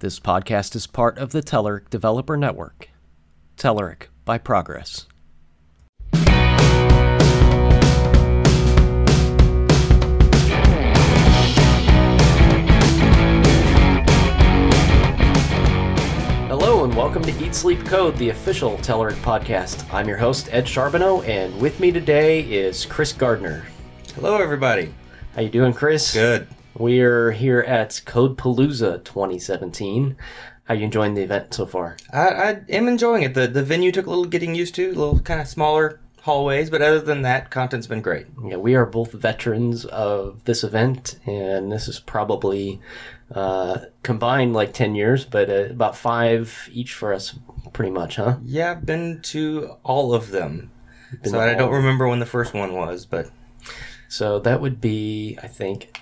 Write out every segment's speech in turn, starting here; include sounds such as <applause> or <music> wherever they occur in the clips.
This podcast is part of the Telerik Developer Network. Telerik by Progress. Hello and welcome to Eat Sleep Code, the official Telerik podcast. I'm your host Ed Charbonneau, and with me today is Chris Gardner. Hello, everybody. How you doing, Chris? Good. We're here at CodePaLOUsa 2017. How you enjoying the event so far? I, I am enjoying it. The the venue took a little getting used to, a little kind of smaller hallways, but other than that, content's been great. Yeah, we are both veterans of this event, and this is probably uh, combined like 10 years, but uh, about five each for us, pretty much, huh? Yeah, I've been to all of them. Been so I don't remember when the first one was, but So that would be, I think,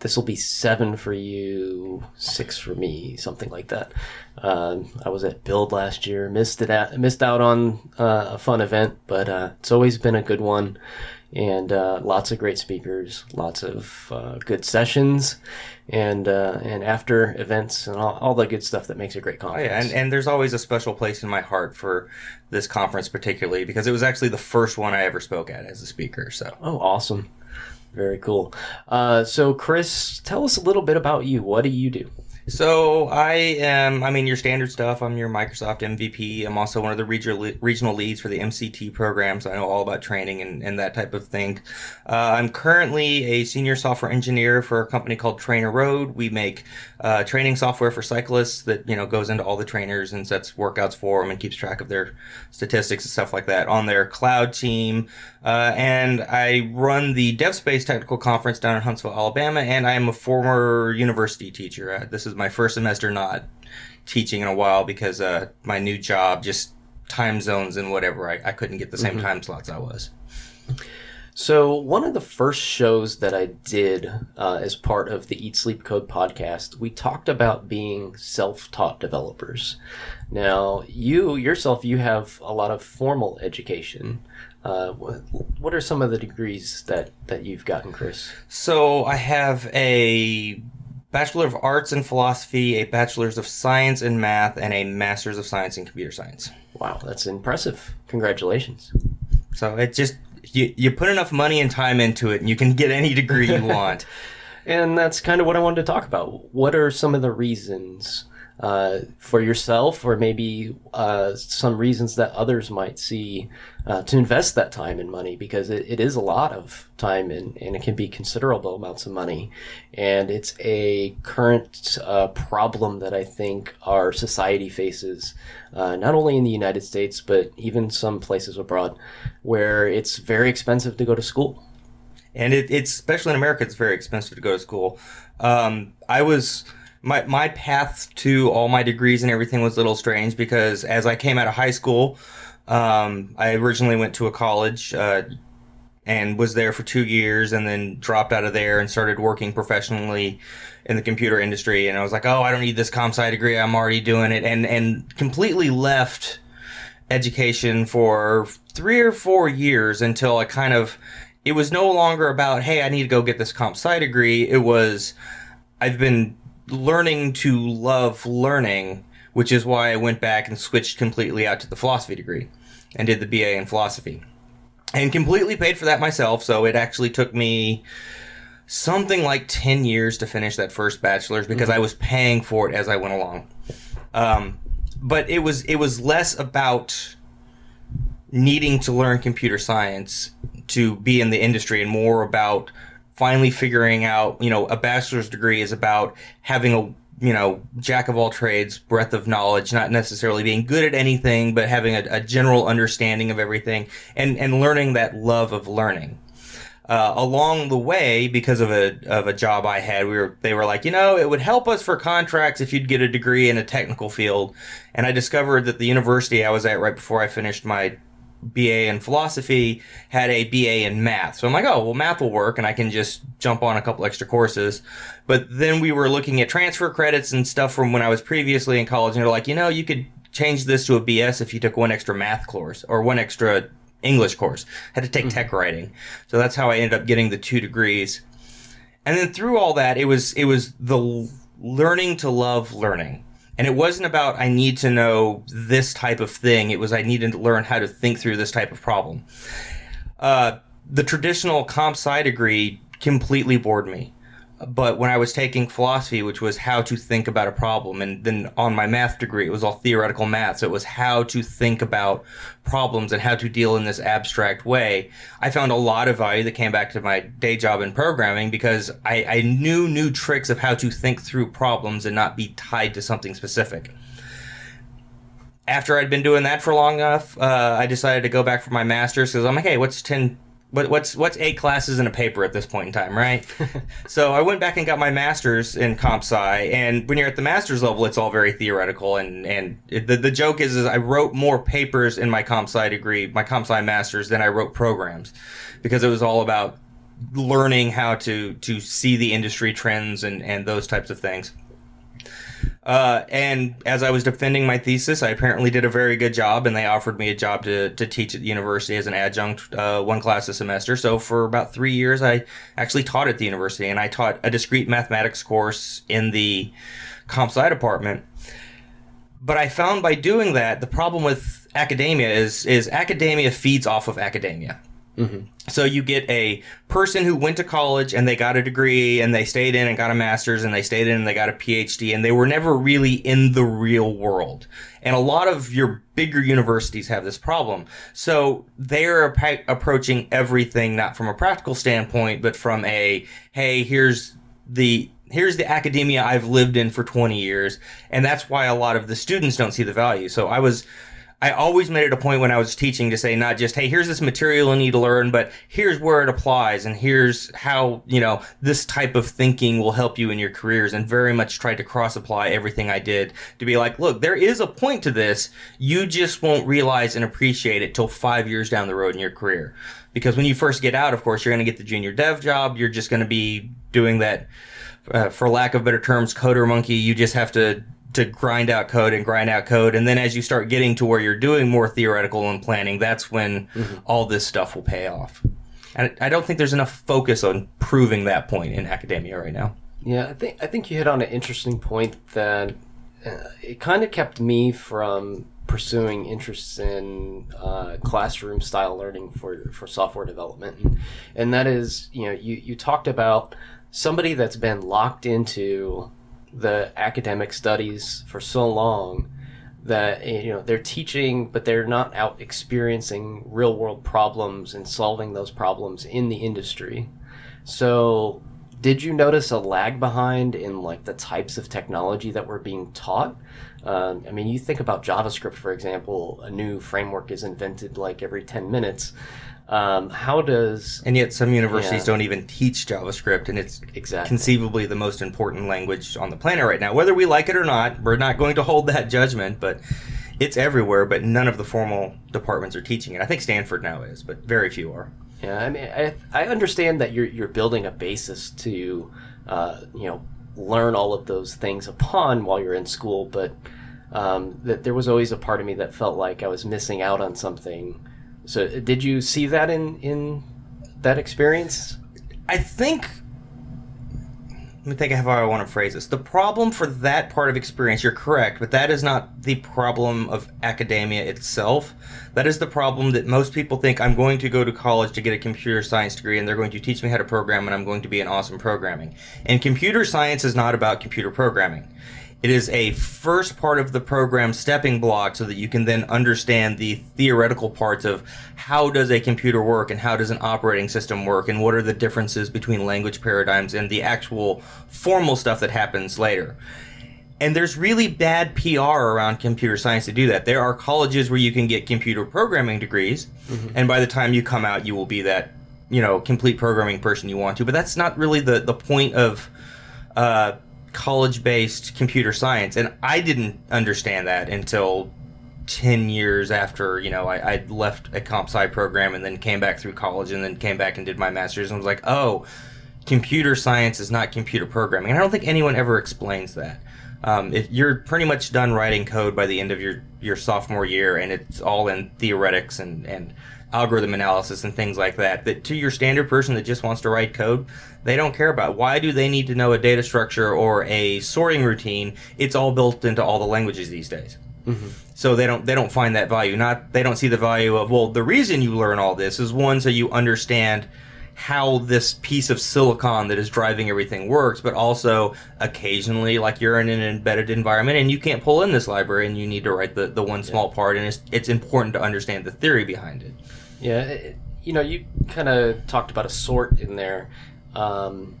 this will be seven for you, six for me, something like that. Um, I was at Build last year, missed it, out, missed out on uh, a fun event, but uh, it's always been a good one, and uh, lots of great speakers, lots of uh, good sessions, and uh, and after events and all, all the good stuff that makes a great oh conference. yeah, and, and there's always a special place in my heart for this conference particularly because it was actually the first one I ever spoke at as a speaker. So Oh, awesome. Very cool. Uh, so, Chris, tell us a little bit about you. What do you do? So I am, I mean, your standard stuff. I'm your Microsoft MVP. I'm also one of the regional regional leads for the MCT program, so I know all about training and, and that type of thing. Uh, I'm currently a senior software engineer for a company called TrainerRoad. We make uh, training software for cyclists that you know goes into all the trainers and sets workouts for them and keeps track of their statistics and stuff like that on their cloud team. Uh, and I run the DevSpace Technical Conference down in Huntsville, Alabama, and I am a former university teacher. Uh, this is my first semester not teaching in a while because uh, my new job just time zones and whatever. I, I couldn't get the same time slots I was. So, one of the first shows that I did uh, as part of the Eat Sleep Code podcast, we talked about being self taught developers. Now, you yourself, you have a lot of formal education. Uh, what, what are some of the degrees that, that you've gotten, Chris? So I have a Bachelor of Arts in Philosophy, a Bachelor's of Science in Math, and a Master's of Science in Computer Science. Wow, that's impressive. Congratulations. So it just you you put enough money and time into it, and you can get any degree you <laughs> want. And that's kind of what I wanted to talk about. What are some of the reasons uh, for yourself, or maybe uh, some reasons that others might see uh, to invest that time and money? Because it, it is a lot of time and, and it can be considerable amounts of money. And it's a current uh, problem that I think our society faces, uh, not only in the United States, but even some places abroad, where it's very expensive to go to school. and it, it's especially in America, it's very expensive to go to school. Um, I was my my path to all my degrees and everything was a little strange because as I came out of high school, um, I originally went to a college. Uh, and was there for two years and then dropped out of there and started working professionally in the computer industry and I was like, oh, I don't need this comp sci degree. I'm already doing it and and completely left education for three or four years until I kind of it was no longer about hey I need to go get this comp sci degree. It was I've been learning to love learning, which is why I went back and switched completely out to the philosophy degree and did the BA in philosophy and completely paid for that myself. So it actually took me something like 10 years to finish that first bachelor's because I was paying for it as I went along. Um, but it was it was less about needing to learn computer science to be in the industry and more about finally figuring out, you know, a bachelor's degree is about having a you know, jack of all trades, breadth of knowledge, not necessarily being good at anything, but having a, a general understanding of everything and, and learning that love of learning. Uh, along the way, because of a of a job I had, we were they were like, you know, it would help us for contracts if you'd get a degree in a technical field. And I discovered that the university I was at right before I finished my BA in philosophy had a BA in math. So I'm like, oh, well, math will work and I can just jump on a couple extra courses. But then we were looking at transfer credits and stuff from when I was previously in college and they're like, you know, you could change this to a BS if you took one extra math course or one extra English course. I Had to take mm-hmm. tech writing. So that's how I ended up getting the two degrees. And then through all that, it was, it was the learning to love learning. And it wasn't about I need to know this type of thing. It was I needed to learn how to think through this type of problem. Uh, the traditional comp sci degree completely bored me but when I was taking philosophy, which was how to think about a problem, and then on my math degree, it was all theoretical math. So it was how to think about problems and how to deal in this abstract way. I found a lot of value that came back to my day job in programming because I, I knew new tricks of how to think through problems and not be tied to something specific. After I'd been doing that for long enough, uh, I decided to go back for my master's because I'm like, hey, what's 10, what, what's what's eight classes in a paper at this point in time, right? <laughs> so I went back and got my master's in comp sci, and when you're at the master's level, it's all very theoretical. And and it, the the joke is, is I wrote more papers in my comp sci degree, my comp sci master's, than I wrote programs, because it was all about learning how to to see the industry trends and and those types of things. Uh, and as I was defending my thesis, I apparently did a very good job, and they offered me a job to, to teach at the university as an adjunct, uh, one class a semester. So for about three years, I actually taught at the university, and I taught a discrete mathematics course in the comp sci department. But I found by doing that, the problem with academia is is academia feeds off of academia. Mm-hmm. So you get a person who went to college and they got a degree and they stayed in and got a master's and they stayed in and they got a PhD and they were never really in the real world. And a lot of your bigger universities have this problem. So they're ap- approaching everything not from a practical standpoint, but from a, hey, here's the here's the academia I've lived in for 20 years. And that's why a lot of the students don't see the value. So I was I always made it a point when I was teaching to say not just, hey, here's this material you need to learn, but here's where it applies and here's how, you know, this type of thinking will help you in your careers and very much tried to cross apply everything I did to be like, look, there is a point to this. You just won't realize and appreciate it till five years down the road in your career. Because when you first get out, of course, you're going to get the junior dev job. You're just going to be doing that, uh, for lack of better terms, coder monkey. You just have to to grind out code and grind out code. And then as you start getting to where you're doing more theoretical and planning, that's when mm-hmm. all this stuff will pay off. And I don't think there's enough focus on proving that point in academia right now. Yeah, I think I think you hit on an interesting point that uh, it kind of kept me from pursuing interests in uh, classroom style learning for for software development, and, and that is you know you you talked about somebody that's been locked into the academic studies for so long that you know they're teaching but they're not out experiencing real world problems and solving those problems in the industry. So did you notice a lag behind in like the types of technology that were being taught? Um, i mean you think about javascript for example a new framework is invented like every 10 minutes um, how does and yet some universities yeah. don't even teach JavaScript, and it's exactly. conceivably the most important language on the planet right now. Whether we like it or not, we're not going to hold that judgment, but it's everywhere. But none of the formal departments are teaching it. I think Stanford now is, but very few are. Yeah, I mean, I, I understand that you're you're building a basis to, uh, you know, learn all of those things upon while you're in school, but um, that there was always a part of me that felt like I was missing out on something so, did you see that in in that experience? I think. Let me think of how I want to phrase this. The problem for that part of experience, you're correct, but that is not the problem of academia itself. That is the problem that most people think I'm going to go to college to get a computer science degree and they're going to teach me how to program and I'm going to be an awesome programming. And computer science is not about computer programming. It is a first part of the program stepping block so that you can then understand the theoretical parts of how does a computer work and how does an operating system work and what are the differences between language paradigms and the actual formal stuff that happens later. And there's really bad PR around computer science to do that. There are colleges where you can get computer programming degrees, mm-hmm. and by the time you come out, you will be that, you know, complete programming person you want to. But that's not really the, the point of uh, college based computer science. And I didn't understand that until 10 years after, you know, I, I left a comp sci program and then came back through college and then came back and did my master's and was like, oh, computer science is not computer programming. And I don't think anyone ever explains that. Um, if you're pretty much done writing code by the end of your, your sophomore year and it's all in theoretics and, and algorithm analysis and things like that. That to your standard person that just wants to write code, they don't care about. Why do they need to know a data structure or a sorting routine? It's all built into all the languages these days. Mm-hmm. So they don't they don't find that value. Not they don't see the value of well the reason you learn all this is one so you understand how this piece of silicon that is driving everything works, but also occasionally like you're in an embedded environment and you can't pull in this library and you need to write the, the one small part and it's it's important to understand the theory behind it. Yeah, it- you know, you kind of talked about a sort in there. Um,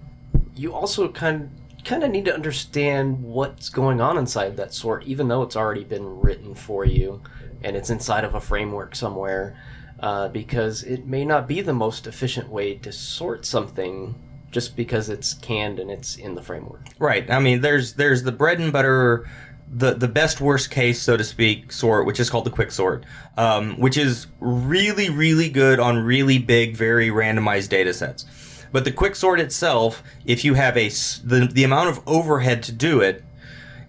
you also kind kind of need to understand what's going on inside that sort, even though it's already been written for you and it's inside of a framework somewhere, uh, because it may not be the most efficient way to sort something just because it's canned and it's in the framework. Right. I mean, there's there's the bread and butter, the the best worst case, so to speak, sort, which is called the quick sort, um, which is really really good on really big, very randomized data sets. But the quick sort itself, if you have a the the amount of overhead to do it,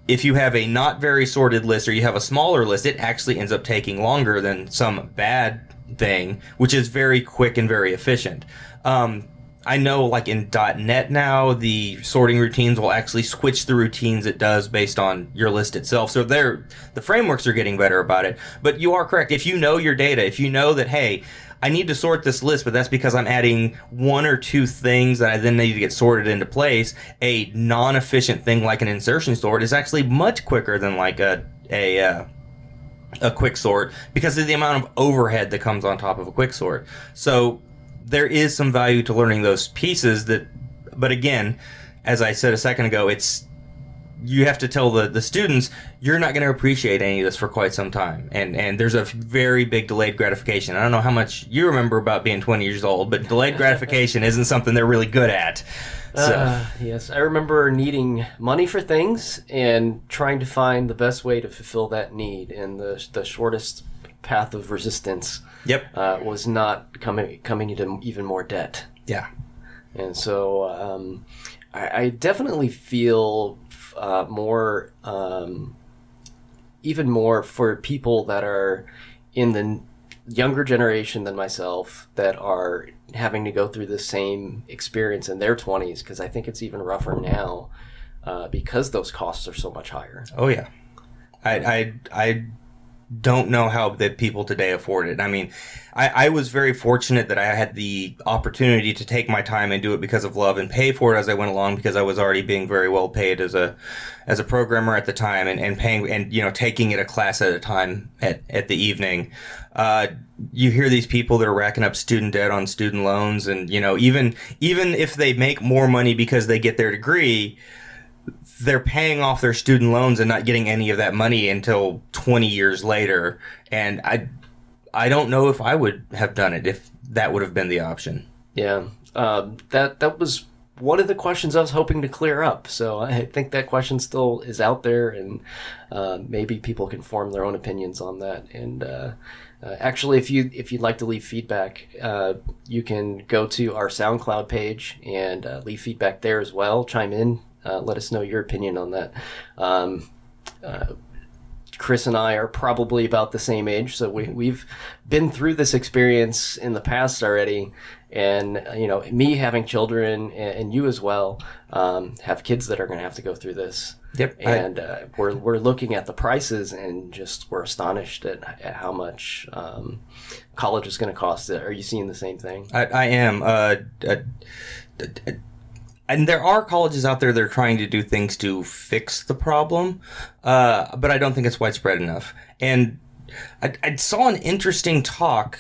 if you have a not very sorted list or you have a smaller list, it actually ends up taking longer than some bad thing, which is very quick and very efficient. Um, I know, like in .NET now, the sorting routines will actually switch the routines it does based on your list itself. So they're the frameworks are getting better about it. But you are correct. If you know your data, if you know that, hey, I need to sort this list, but that's because I'm adding one or two things that I then need to get sorted into place. A non-efficient thing like an insertion sort is actually much quicker than like a a uh, a quick sort because of the amount of overhead that comes on top of a quick sort. So there is some value to learning those pieces that but again, as I said a second ago, it's you have to tell the, the students you're not going to appreciate any of this for quite some time. And and there's a very big delayed gratification. I don't know how much you remember about being 20 years old but delayed gratification <laughs> isn't something they're really good at. So. Uh, yes, I remember needing money for things and trying to find the best way to fulfill that need, and the the shortest path of resistance yep uh, was not coming coming into even more debt. yeah And so um, I, I definitely feel uh, more, um, even more for people that are in the younger generation than myself that are having to go through the same experience in their 20s because I think it's even rougher now uh, because those costs are so much higher. Oh yeah, I I I don't know how that people today afford it. I mean, I, I was very fortunate that I had the opportunity to take my time and do it because of love and pay for it as I went along because I was already being very well paid as a as a programmer at the time and, and paying and you know taking it a class at a time at, at the evening. Uh, you hear these people that are racking up student debt on student loans and you know even even if they make more money because they get their degree they're paying off their student loans and not getting any of that money until 20 years later and i i don't know if i would have done it if that would have been the option Yeah, um, that that was one of the questions I was hoping to clear up. So I think that question still is out there, and uh, maybe people can form their own opinions on that. And uh, uh, actually, if you if you'd like to leave feedback, uh, you can go to our SoundCloud page and uh, leave feedback there as well. Chime in, uh, let us know your opinion on that. Um, Chris and I are probably about the same age, so we, we've been through this experience in the past already. And uh, you know, me having children, and, and you as well, um, have kids that are going to have to go through this. Yep, I- And uh, we're we're looking at the prices, and just we're astonished at, at how much um, college is going to cost. Are you seeing the same thing? i, I am uh, uh, and there are colleges out there that are trying to do things to fix the problem uh, but i don't think it's widespread enough. And I, I saw an interesting talk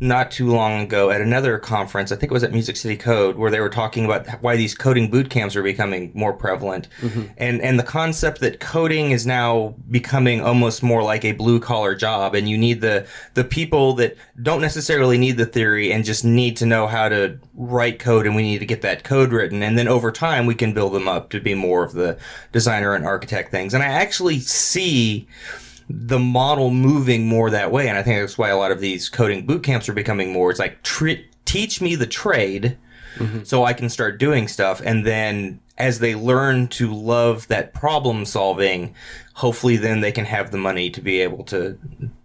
not too long ago at another conference. I think it was at Music City Code, where they were talking about why these coding boot camps are becoming more prevalent, mm-hmm. and and the concept that coding is now becoming almost more like a blue collar job, and you need the the people that don't necessarily need the theory and just need to know how to write code, and we need to get that code written, and then over time we can build them up to be more of the designer and architect things. And I actually see the model moving more that way. And I think that's why a lot of these coding boot camps are becoming more. It's like tre- teach me the trade so I can start doing stuff. And then as they learn to love that problem solving, hopefully then they can have the money to be able to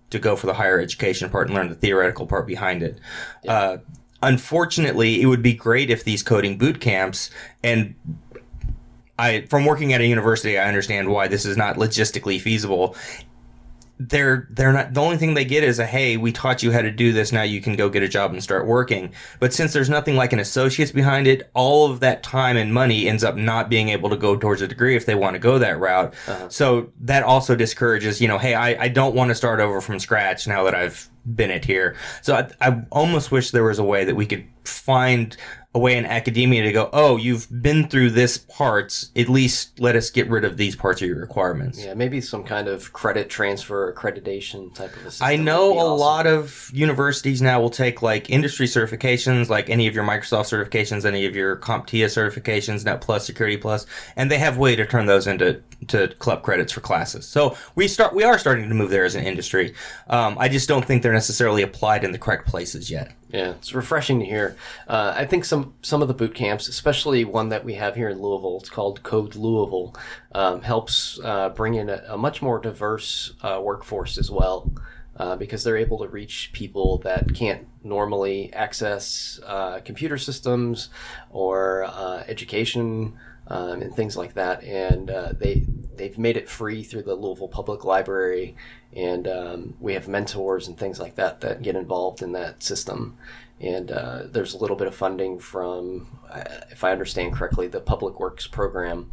to go for the higher education part and learn the theoretical part behind it. Uh, unfortunately, it would be great if these coding boot camps and I, from working at a university, I understand why this is not logistically feasible they're they're not the only thing they get is a hey we taught you how to do this. Now you can go get a job and start working. But since there's nothing like an associate's behind it all of that time and money ends up not being able to go towards a degree if they want to go that route. Uh-huh. so that also discourages you know hey I, I don't want to start over from scratch now that i've been it here. So I, I almost wish there was a way that we could find a way in academia to go, oh, you've been through this parts. At least let us get rid of these parts of your requirements. Yeah, maybe some kind of credit transfer accreditation type of a system. I know a awesome. lot of universities now will take like industry certifications, like any of your Microsoft certifications, any of your CompTIA certifications, Net Plus, Security Plus, and they have way to turn those into to CLEP credits for classes. So we start we are starting to move there as an industry. Um, I just don't think they're necessarily applied in the correct places yet. Yeah, it's refreshing to hear. Uh, I think some some of the boot camps, especially one that we have here in Louisville, it's called Code Louisville, um, helps uh, bring in a, a, much more diverse uh, workforce as well, uh, because they're able to reach people that can't normally access uh, computer systems or uh, education um, and things like that. And they they've made it free through the Louisville Public Library and um, we have mentors and things like that that get involved in that system. And uh, there's a little bit of funding from, uh, if I understand correctly, the Public Works program,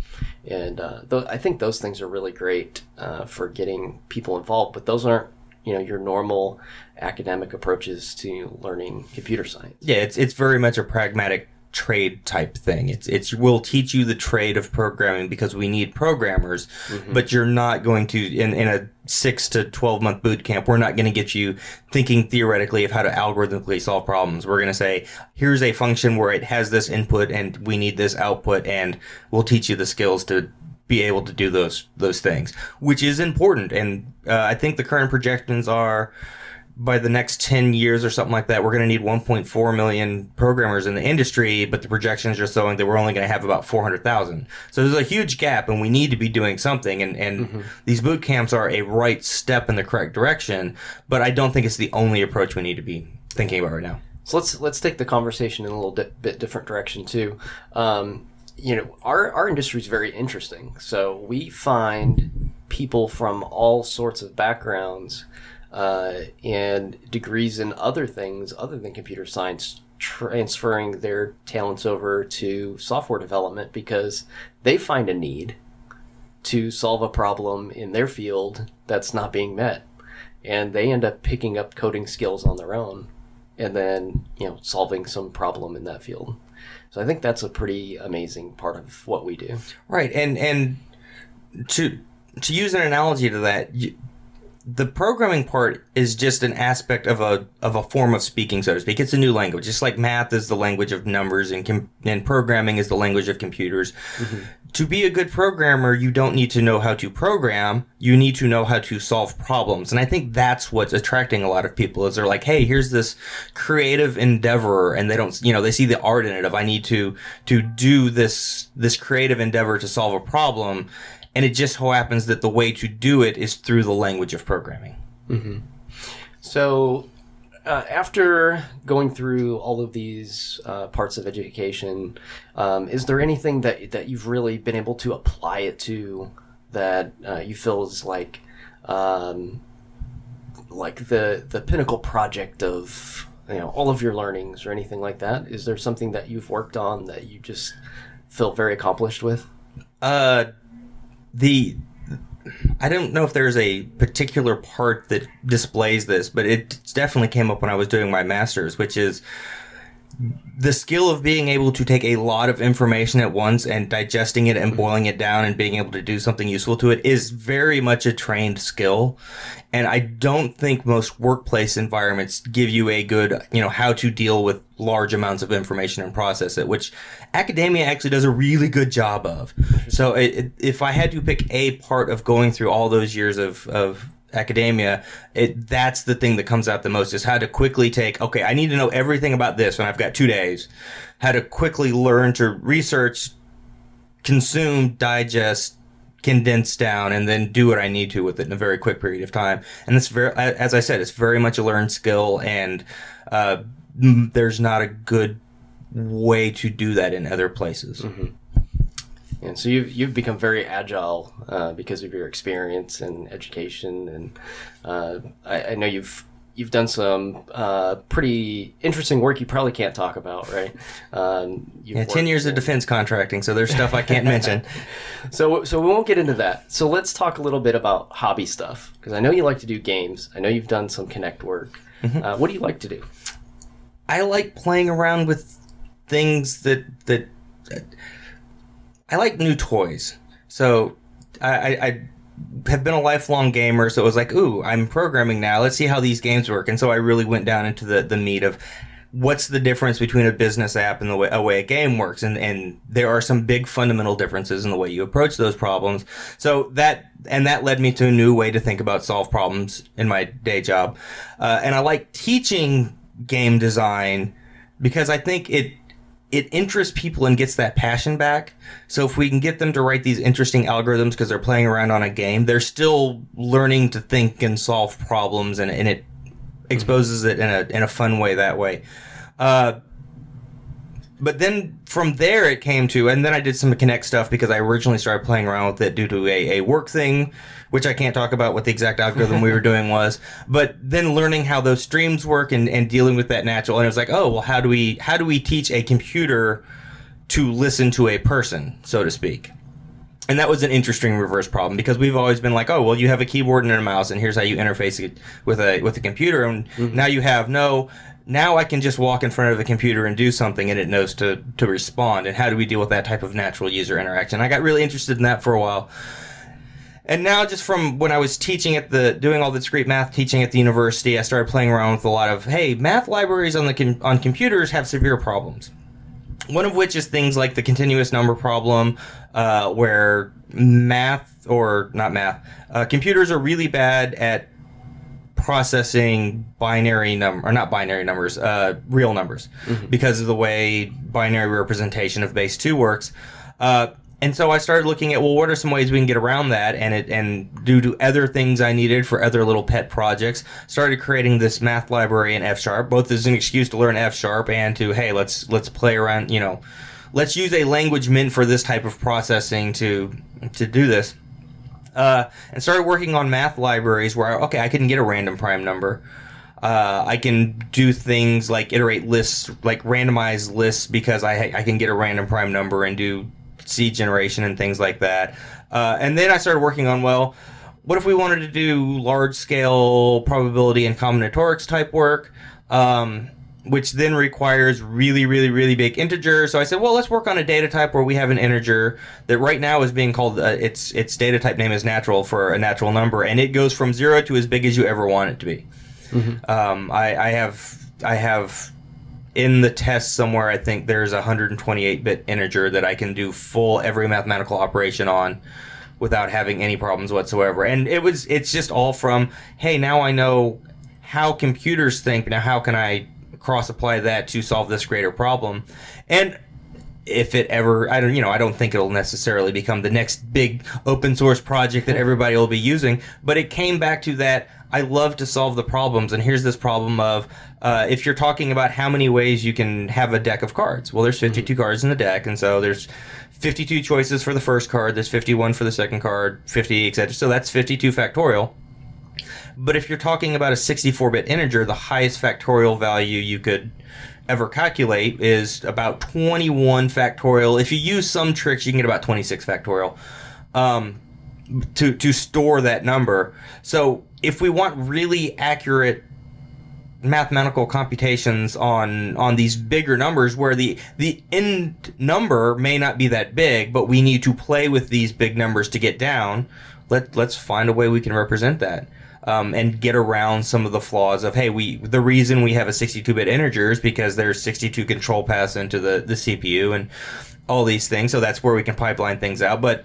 and uh, th- I think those things are really great uh, for getting people involved. But those aren't, you know, your normal academic approaches to learning computer science. Yeah, it's it's very much a pragmatic trade type thing. It's it's we'll teach you the trade of programming because we need programmers, mm-hmm. but you're not going to in in a six to twelve month boot camp. We're not going to get you thinking theoretically of how to algorithmically solve problems. We're going to say here's a function where it has this input and we need this output, and we'll teach you the skills to be able to do those those things, which is important. And uh, I think the current projections are by the next 10 years or something like that, we're going to need 1.4 million programmers in the industry, but the projections are showing that we're only going to have about 400,000. So there's a huge gap and we need to be doing something. And, and mm-hmm. these boot camps are a right step in the correct direction, but I don't think it's the only approach we need to be thinking about right now. So let's, let's take the conversation in a little di- bit different direction too. Um, you know, our, our industry is very interesting. So we find people from all sorts of backgrounds uh, and degrees in other things other than computer science transferring their talents over to software development because they find a need to solve a problem in their field that's not being met. And they end up picking up coding skills on their own and then you know solving some problem in that field. So i think that's a pretty amazing part of what we do. Right. And and to to use an analogy to that you, the programming part is just an aspect of a of a form of speaking, so to speak. It's a new language, just like math is the language of numbers, and com- and programming is the language of computers. Mm-hmm. To be a good programmer, you don't need to know how to program. You need to know how to solve problems, and I think that's what's attracting a lot of people. Is they're like, "Hey, here's this creative endeavor," and they don't, you know, they see the art in it. Of I need to to do this this creative endeavor to solve a problem and it just so happens that the way to do it is through the language of programming. Mm-hmm. So, uh, after going through all of these uh, parts of education, um, is there anything that that you've really been able to apply it to that uh, you feel is like um, like the the pinnacle project of you know all of your learnings or anything like that? Is there something that you've worked on that you just feel very accomplished with? Uh the I don't know if there's a particular part that displays this, but it definitely came up when I was doing my master's, which is the skill of being able to take a lot of information at once and digesting it and mm-hmm. boiling it down and being able to do something useful to it is very much a trained skill. And I don't think most workplace environments give you a good, you know, how to deal with large amounts of information and process it, which academia actually does a really good job of. So it, it, if I had to pick a part of going through all those years of, of academia, it that's the thing that comes out the most is how to quickly take, okay, I need to know everything about this and I've got two days. How to quickly learn to research, consume, digest, condense down and then do what I need to with it in a very quick period of time. And it's very, as I said, it's very much a learned skill, and uh, there's not a good way to do that in other places. And so you've you've become very agile uh, because of your experience and education, and uh, I, I know you've you've done some uh, pretty interesting work. You probably can't talk about, right? Um, you've Yeah, ten years of defense contracting, so there's stuff I can't mention. <laughs> <laughs> So so we won't get into that. So let's talk a little bit about hobby stuff because I know you like to do games. I know you've done some Kinect work. Mm-hmm. Uh, what do you like to do? I like playing around with things that that I like new toys. So I, I, I have been a lifelong gamer, so it was like, ooh, I'm programming now. Let's see how these games work. And so I really went down into the the meat of what's the difference between a business app and the way a way a game works. And and there are some big fundamental differences in the way you approach those problems. So that and that led me to a new way to think about solve problems in my day job. Uh, and I like teaching game design because I think it it interests people and gets that passion back. So if we can get them to write these interesting algorithms because they're playing around on a game, they're still learning to think and solve problems, and, and it exposes it in a in a fun way that way. Uh, but then from there it came to, and then I did some Kinect stuff because I originally started playing around with it due to a, a work thing, which I can't talk about what the exact algorithm we were <laughs> doing was. But then learning how those streams work and, and dealing with that natural, and it was like, oh well, how do we how do we teach a computer to listen to a person, so to speak? And that was an interesting reverse problem because we've always been like, oh, well, you have a keyboard and a mouse, and here's how you interface it with a with a computer. And mm-hmm. now you have no. Now I can just walk in front of a computer and do something, and it knows to to respond. And how do we deal with that type of natural user interaction? I got really interested in that for a while. And now, just from when I was teaching at the doing all the discrete math teaching at the university, I started playing around with a lot of hey, math libraries on the com- on computers have severe problems one of which is things like the continuous number problem, uh, where math or not math, uh, computers are really bad at processing binary number or not binary numbers, uh, real numbers, because of the way binary representation of base two works. Uh, and so I started looking at well, what are some ways we can get around that, and it and due to other things I needed for other little pet projects, started creating this math library in F sharp, both as an excuse to learn F sharp and to hey, let's let's play around, you know, let's use a language meant for this type of processing to to do this. Uh, and started working on math libraries where okay, I can get a random prime number. Uh, I can do things like iterate lists, like randomize lists, because I I can get a random prime number and do seed generation and things like that. Uh, and then I started working on well, what if we wanted to do large scale probability and combinatorics type work? Um, which then requires really, really, really big integers. So I said, well, let's work on a data type where we have an integer that right now is being called uh, its its data type name is natural for a natural number, and it goes from zero to as big as you ever want it to be. Um, I, I have I have in the test somewhere. I think there's a 128 bit integer that I can do full every mathematical operation on without having any problems whatsoever. And it was it's just all from hey now I know how computers think. Now how can I cross apply that to solve this greater problem? And if it ever I don't you know I don't think it'll necessarily become the next big open source project that everybody will be using, but it came back to that I love to solve the problems and here's this problem of uh, if you're talking about how many ways you can have a deck of cards. Well, there's 52 cards in the deck and so there's 52 choices for the first card, there's 51 for the second card, 50 etc. So that's 52 factorial. But if you're talking about a 64 bit integer, the highest factorial value you could ever calculate is about 21 factorial. If you use some tricks, you can get about 26 factorial um, to, to store that number. So if we want really accurate mathematical computations on on these bigger numbers where the the end number may not be that big but we need to play with these big numbers to get down let let's find a way we can represent that um, and get around some of the flaws of hey we the reason we have a 62-bit integer is because there's 62 control paths into the the CPU and all these things. So that's where we can pipeline things out. But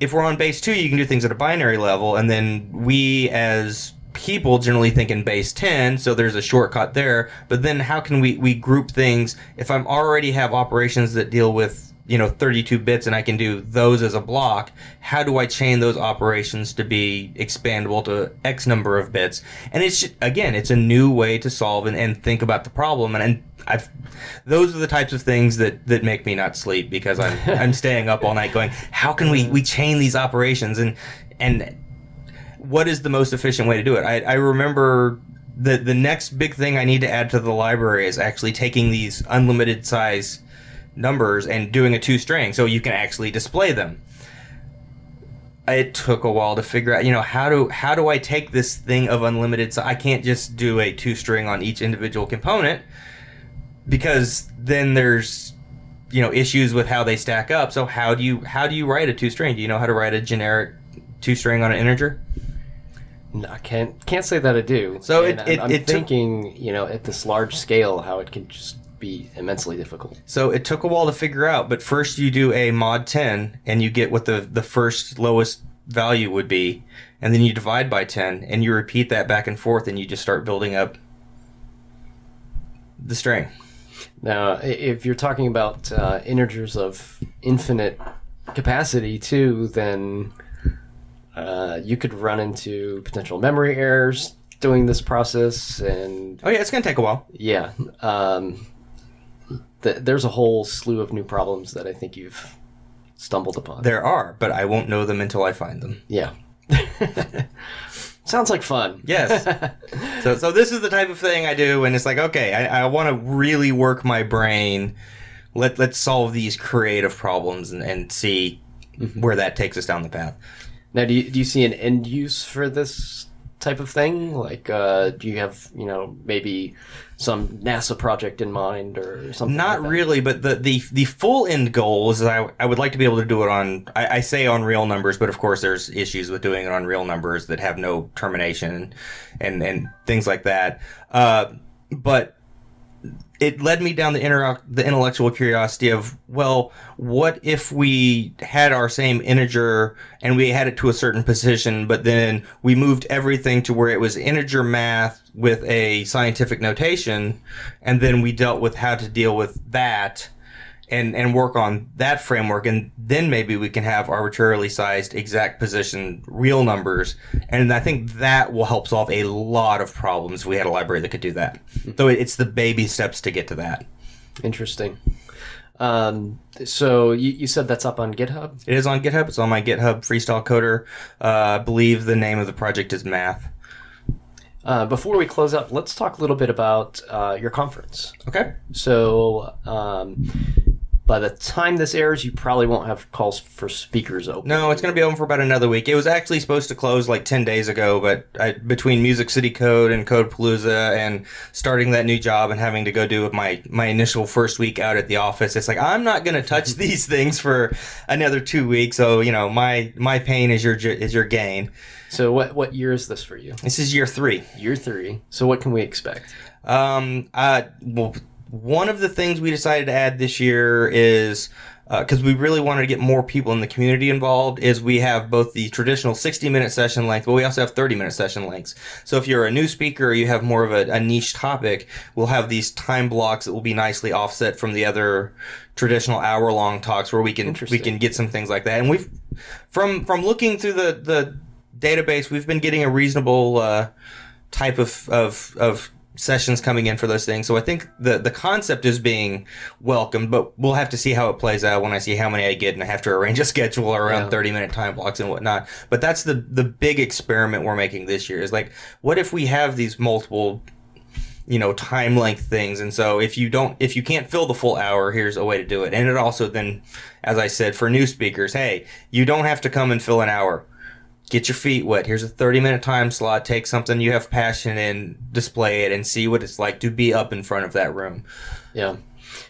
if we're on base 2 you can do things at a binary level. And then we as people generally think in base 10 so there's a shortcut there. But then how can we we group things? If i'm already have operations that deal with you know 32 bits and I can do those as a block. How do I chain those operations to be expandable to X number of bits? And it's just, again, it's a new way to solve and, and think about the problem. And, and I've those are the types of things that that make me not sleep because I'm <laughs> I'm staying up all night going, how can we we chain these operations and and what is the most efficient way to do it? I, I remember the the next big thing I need to add to the library is actually taking these unlimited size numbers and doing a ToString so you can actually display them. It took a while to figure out, you know, how do how do I take this thing of unlimited so I can't just do a ToString on each individual component because then there's you know issues with how they stack up. So how do you how do you write a ToString? Do you know how to write a generic ToString on an integer? No, I can't can't say that I do. So And it- I'm- it- I'm it took- thinking, you know, at this large scale, how it can just be immensely difficult. So it took a while to figure out, but first you do a mod 10 and you get what the, the first lowest value would be, and then you divide by 10 and you repeat that back and forth and you just start building up the string. Now, if you're talking about uh, integers of infinite capacity too, then uh, you could run into potential memory errors doing this process, and Oh yeah, it's going to take a while. yeah, um, th- there's a whole slew of new problems that I think you've stumbled upon. There are, but I won't know them until I find them. Yeah. <laughs> Sounds like fun. Yes. <laughs> So so this is the type of thing I do and it's like, okay, I, I want to really work my brain. Let let's solve these creative problems and, and see mm-hmm. where that takes us down the path. Now, do you, do you see an end use for this type of thing? Like, uh, do you have, you know, maybe some NASA project in mind or something? Not like that? really, but the, the the full end goal is I, I would like to be able to do it on I, I say on real numbers, but of course there's issues with doing it on real numbers that have no termination and and things like that. Uh, but it led me down the inter- the intellectual curiosity of well, what if we had our same integer and we had it to a certain position, but then we moved everything to where it was integer math with a scientific notation, and then we dealt with how to deal with that. And, and work on that framework, and then maybe we can have arbitrarily sized exact position real numbers, and I think that will help solve a lot of problems. If we had a library that could do that. So it's the baby steps to get to that. Interesting. Um, so you, you said that's up on GitHub? It is on GitHub. It's on my GitHub freestyle coder. Uh, I believe the name of the project is Math. Uh, before we close up, let's talk a little bit about uh, your conference. Okay. So, um, by the time this airs, you probably won't have calls for speakers open. No, it's going to be open for about another week. It was actually supposed to close like 10 days ago, but I, between Music City Code and CodePaLOUsa and starting that new job and having to go do my, my initial first week out at the office, it's like, I'm not going to touch <laughs> these things for another two weeks. So, you know, my, my pain is your, is your gain. So, what what year is this for you? This is year three. Year three. So, what can we expect? Um, uh, well, one of the things we decided to add this year is because we really wanted to get more people in the community involved is we have both the traditional 60 minute session length but we also have 30 minute session lengths. So if you're a new speaker or you have more of a, a niche topic we'll have these time blocks that will be nicely offset from the other traditional hour long talks where we can we can get some things like that. And we've from from looking through the the database we've been getting a reasonable uh, type of, of of sessions coming in for those things. So I think the the concept is being welcomed, but we'll have to see how it plays out when I see how many I get and I have to arrange a <laughs> schedule around Yeah. 30 minute time blocks and whatnot. But that's the the big experiment we're making this year is like what if we have these multiple you know time length things and so if you don't if you can't fill the full hour here's a way to do it and it also then as i said for new speakers hey you don't have to come and fill an hour get your feet wet. Here's a 30 minute time slot. Take something you have passion in, display it, and see what it's like to be up in front of that room. Yeah.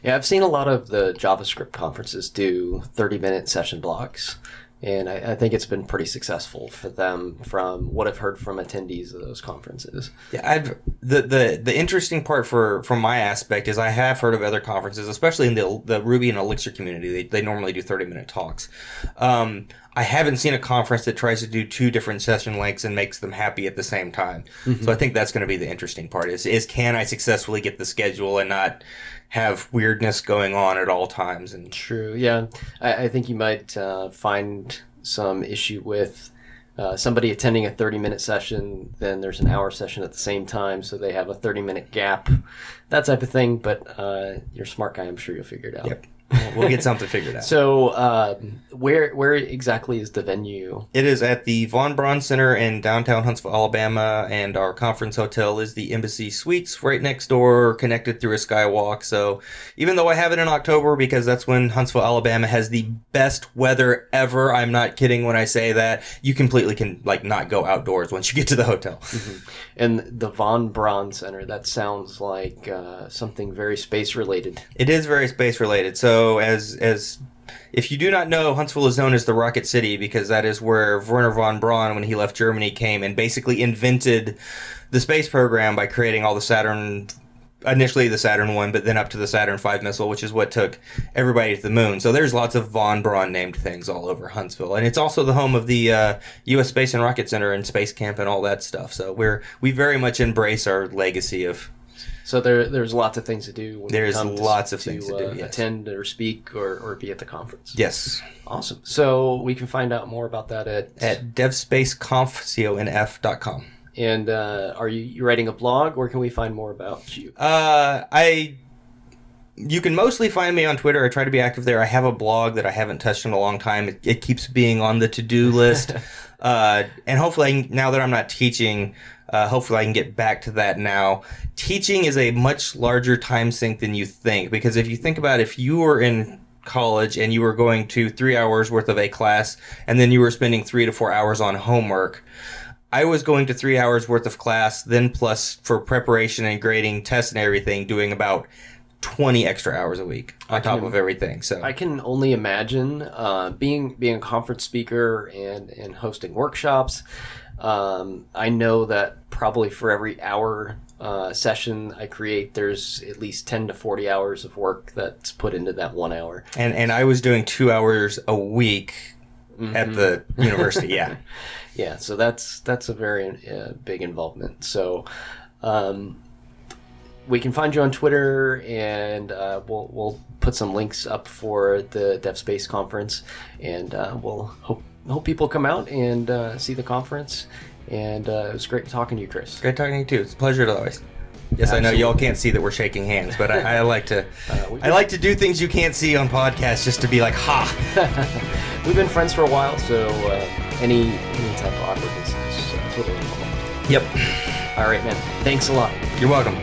Yeah, I've seen a lot of the JavaScript conferences do 30 minute session blocks. And I, I think it's been pretty successful for them from what I've heard from attendees of those conferences. Yeah, I've the, the the interesting part for from my aspect is I have heard of other conferences, especially in the the Ruby and Elixir community. They, they normally do thirty minute talks. Um, I haven't seen a conference that tries to do two different session lengths and makes them happy at the same time. So I think that's going to be the interesting part. Is is can I successfully get the schedule and not have weirdness going on at all times? And True. Yeah, I, I think you might uh, find some issue with uh, somebody attending a 30 minute session, then there's an hour session at the same time, so they have a 30 minute gap, that type of thing. But uh, you're a smart guy, I'm sure you'll figure it out. Yep. We'll get something figured out. <laughs> So, um, where where exactly is the venue? It is at the Von Braun Center in downtown Huntsville, Alabama, and our conference hotel is the Embassy Suites right next door, connected through a skywalk. So even though I have it in October because that's when Huntsville, Alabama has the best weather ever, I'm not kidding when I say that, you completely can like not go outdoors once you get to the hotel. And the Von Braun Center. That sounds like uh, something very space related. It is very space related. So as as if you do not know, Huntsville is known as the Rocket City because that is where Wernher von Braun, when he left Germany, came and basically invented the space program by creating all the Saturn, initially the Saturn one, but then up to the Saturn V missile, which is what took everybody to the moon. So there's lots of von Braun named things all over Huntsville, and it's also the home of the uh, U.S. Space and Rocket Center and Space Camp and all that stuff. So we're we very much embrace our legacy of So there, there's lots of things to do. When you There's come to- lots of things to do, uh, yes. attend or speak or, or be at the conference. yes Awesome. So we can find out more about that at. at devspaceconf.com. and uh, are you you writing a blog? Where can we find more about you? Uh, I. You can mostly find me on Twitter. I try to be active there. I have a blog that I haven't touched in a long time. It, it keeps being on the to do <laughs> list. uh, and hopefully, can- now that I'm not teaching, uh, hopefully I can get back to that now. Teaching is a much larger time sink than you think because if you think about if you were in college and you were going to three hours worth of a class and then you were spending three to four hours on homework, I was going to three hours worth of class, then plus for preparation and grading, tests and everything, doing about 20 extra hours a week on top of everything. So I can only imagine uh, being being a conference speaker and and hosting workshops. Um, I know that probably for every hour uh, session I create, there's at least ten to forty hours of work that's put into that one hour. and and I was doing two hours a week at the university. Yeah, <laughs> Yeah, so that's that's a very uh, big involvement. So um, we can find you on Twitter, and uh, we'll we'll put some links up for the DevSpace conference, and uh, we'll hope hope people come out and uh, see the conference. And uh, it was great talking to you, Chris. great talking to you too. It's a pleasure as always. Yes, I know y'all can't see that we're shaking hands, but I, I like to. <laughs> we I like to do things you can't see on podcasts just to be like, ha. <laughs> We've been friends for a while, so uh, any any type of awkwardness is uh, totally normal. Yep. All right, man. Thanks a lot. You're welcome.